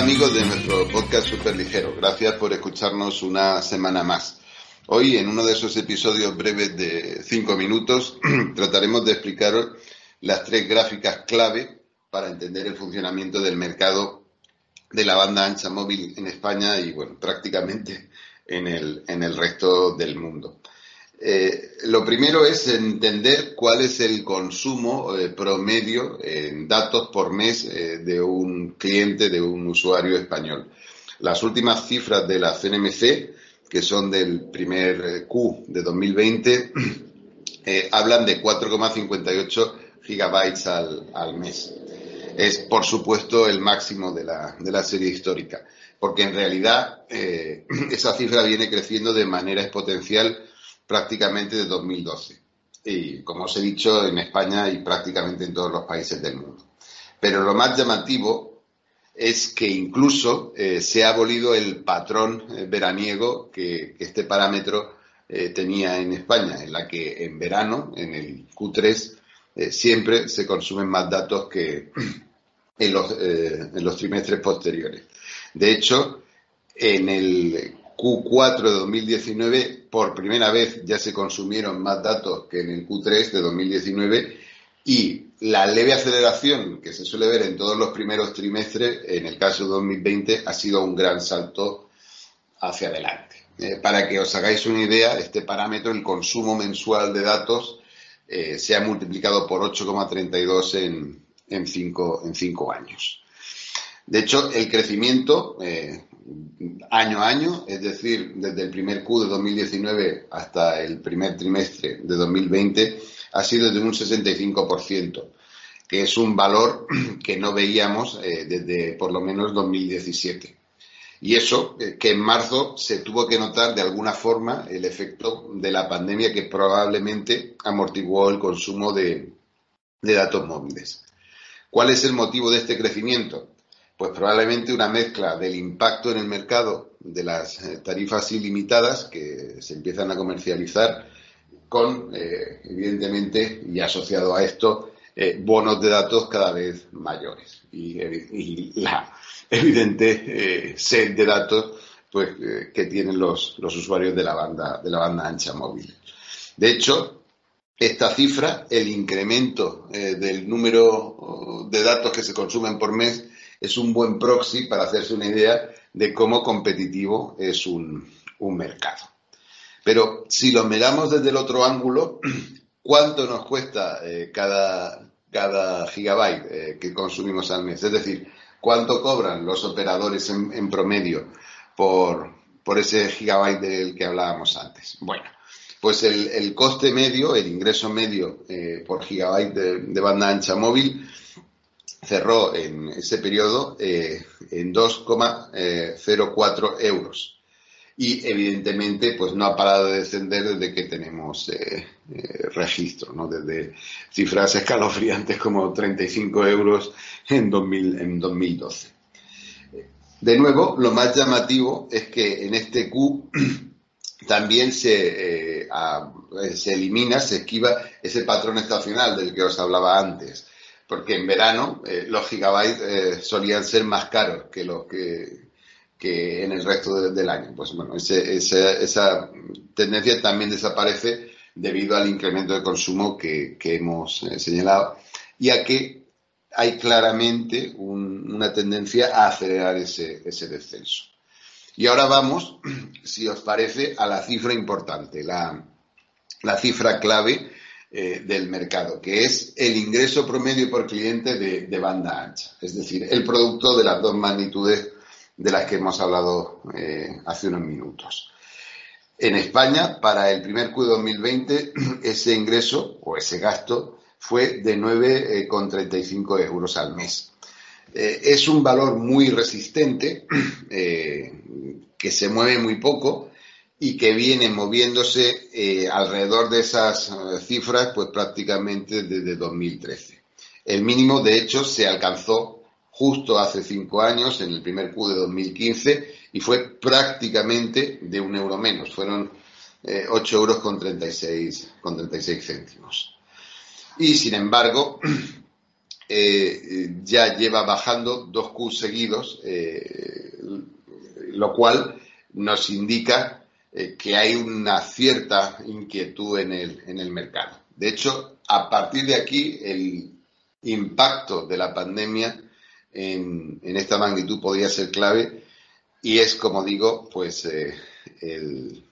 amigos de nuestro podcast Super Ligero, gracias por escucharnos una semana más. Hoy en uno de esos episodios breves de cinco minutos trataremos de explicaros las tres gráficas clave para entender el funcionamiento del mercado de la banda ancha móvil en España y bueno, prácticamente en el, en el resto del mundo. Eh, lo primero es entender cuál es el consumo eh, promedio en datos por mes eh, de un cliente, de un usuario español. Las últimas cifras de la CNMC, que son del primer Q de 2020, hablan de 4,58 gigabytes al, al, mes. Es, por supuesto, el máximo de la, de la serie histórica, porque en realidad esa cifra viene creciendo de manera exponencial prácticamente de 2012. Y como os he dicho, en España y prácticamente en todos los países del mundo. Pero lo más llamativo es que incluso eh, se ha abolido el patrón eh, veraniego que, este parámetro eh, tenía en España, en la que en verano, en el Q3, siempre se consumen más datos que en los, en los trimestres posteriores. De hecho, en el Q4 de 2019, por primera vez ya se consumieron más datos que en el Q3 de 2019 y la leve aceleración que se suele ver en todos los primeros trimestres, en el caso de 2020, ha sido un gran salto hacia adelante. Eh, para que os hagáis una idea, este parámetro, el consumo mensual de datos, eh, se ha multiplicado por 8,32 en, en, cinco, en cinco años. De hecho, el crecimiento eh, año a año, es decir, desde el primer Q de 2019 hasta el primer trimestre de 2020, ha sido de un 65%, que es un valor que no veíamos eh, desde por lo menos 2017. Y eso, eh, que en marzo se tuvo que notar de alguna forma el efecto de la pandemia que probablemente amortiguó el consumo de datos móviles. ¿Cuál es el motivo de este crecimiento? Pues probablemente una mezcla del impacto en el mercado de las eh, tarifas ilimitadas que se empiezan a comercializar con, eh, evidentemente, y asociado a esto, eh, bonos de datos cada vez mayores y, la evidente sed de datos pues, que tienen los, los, usuarios de la, banda, de la banda ancha móvil. De hecho, esta cifra, el incremento del número de datos que se consumen por mes, es un buen proxy para hacerse una idea de cómo competitivo es un, mercado. Pero si lo miramos desde el otro ángulo, ¿cuánto nos cuesta eh, cada, cada gigabyte eh, que consumimos al mes? Es decir, ¿cuánto cobran los operadores en, promedio por, por, ese gigabyte del que hablábamos antes? Bueno, pues el, coste medio, el ingreso medio eh, por gigabyte de banda ancha móvil cerró en ese periodo eh, en 2,04 euros. Y evidentemente, pues no ha parado de descender desde que tenemos eh, eh, registro, ¿no? Desde cifras escalofriantes como 35 euros en, 2000, en 2012. De nuevo, lo más llamativo es que en este Q también se, se elimina, se esquiva ese patrón estacional del que os hablaba antes porque en verano eh, los gigabytes eh, solían ser más caros que los que, en el resto del año. Pues bueno, esa tendencia también desaparece debido al incremento de consumo que, hemos eh, señalado y a que hay claramente una tendencia a acelerar ese, ese descenso. Y ahora vamos, si os parece, a la cifra importante, la, cifra clave eh, del mercado, que es el ingreso promedio por cliente de, banda ancha, es decir, el producto de las dos magnitudes de las que hemos hablado eh, hace unos minutos. En España, para el primer Q 2020, ese ingreso o ese gasto fue de 9,35 euros al mes. Eh, es un valor muy resistente, eh, que se mueve muy poco y que viene moviéndose eh, alrededor de esas cifras pues prácticamente desde 2013. El mínimo, de hecho, se alcanzó justo hace cinco años, en el primer Q de 2015, y fue prácticamente de un euro menos. Fueron 8 euros con 36, con 36 céntimos. Y, sin embargo, Eh, ya lleva bajando dos Q seguidos, eh, lo cual nos indica eh, que hay una cierta inquietud en el, en el mercado. De hecho, a partir de aquí, el impacto de la pandemia en, en esta magnitud podría ser clave y es, como digo, pues el,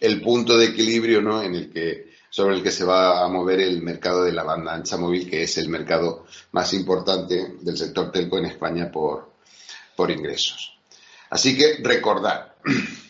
el, punto de equilibrio ¿no? en el que sobre el que se va a mover el mercado de la banda ancha móvil, que es el mercado más importante del sector telco en España por, por ingresos. Así que recordar,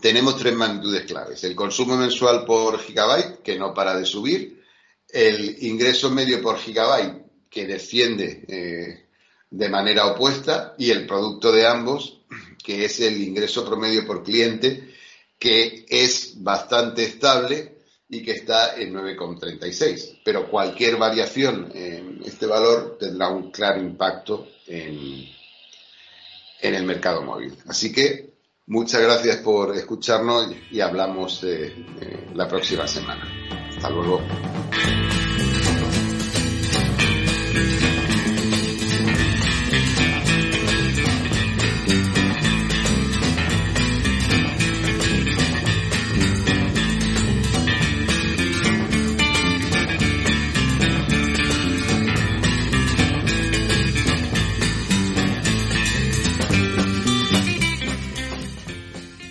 tenemos tres magnitudes claves. El consumo mensual por gigabyte, que no para de subir, el ingreso medio por gigabyte, que desciende eh, de manera opuesta, y el producto de ambos, que es el ingreso promedio por cliente, que es bastante estable y que está en 9,36. Pero cualquier variación en este valor tendrá un claro impacto en, en el mercado móvil. Así que muchas gracias por escucharnos y hablamos la próxima semana. Hasta luego.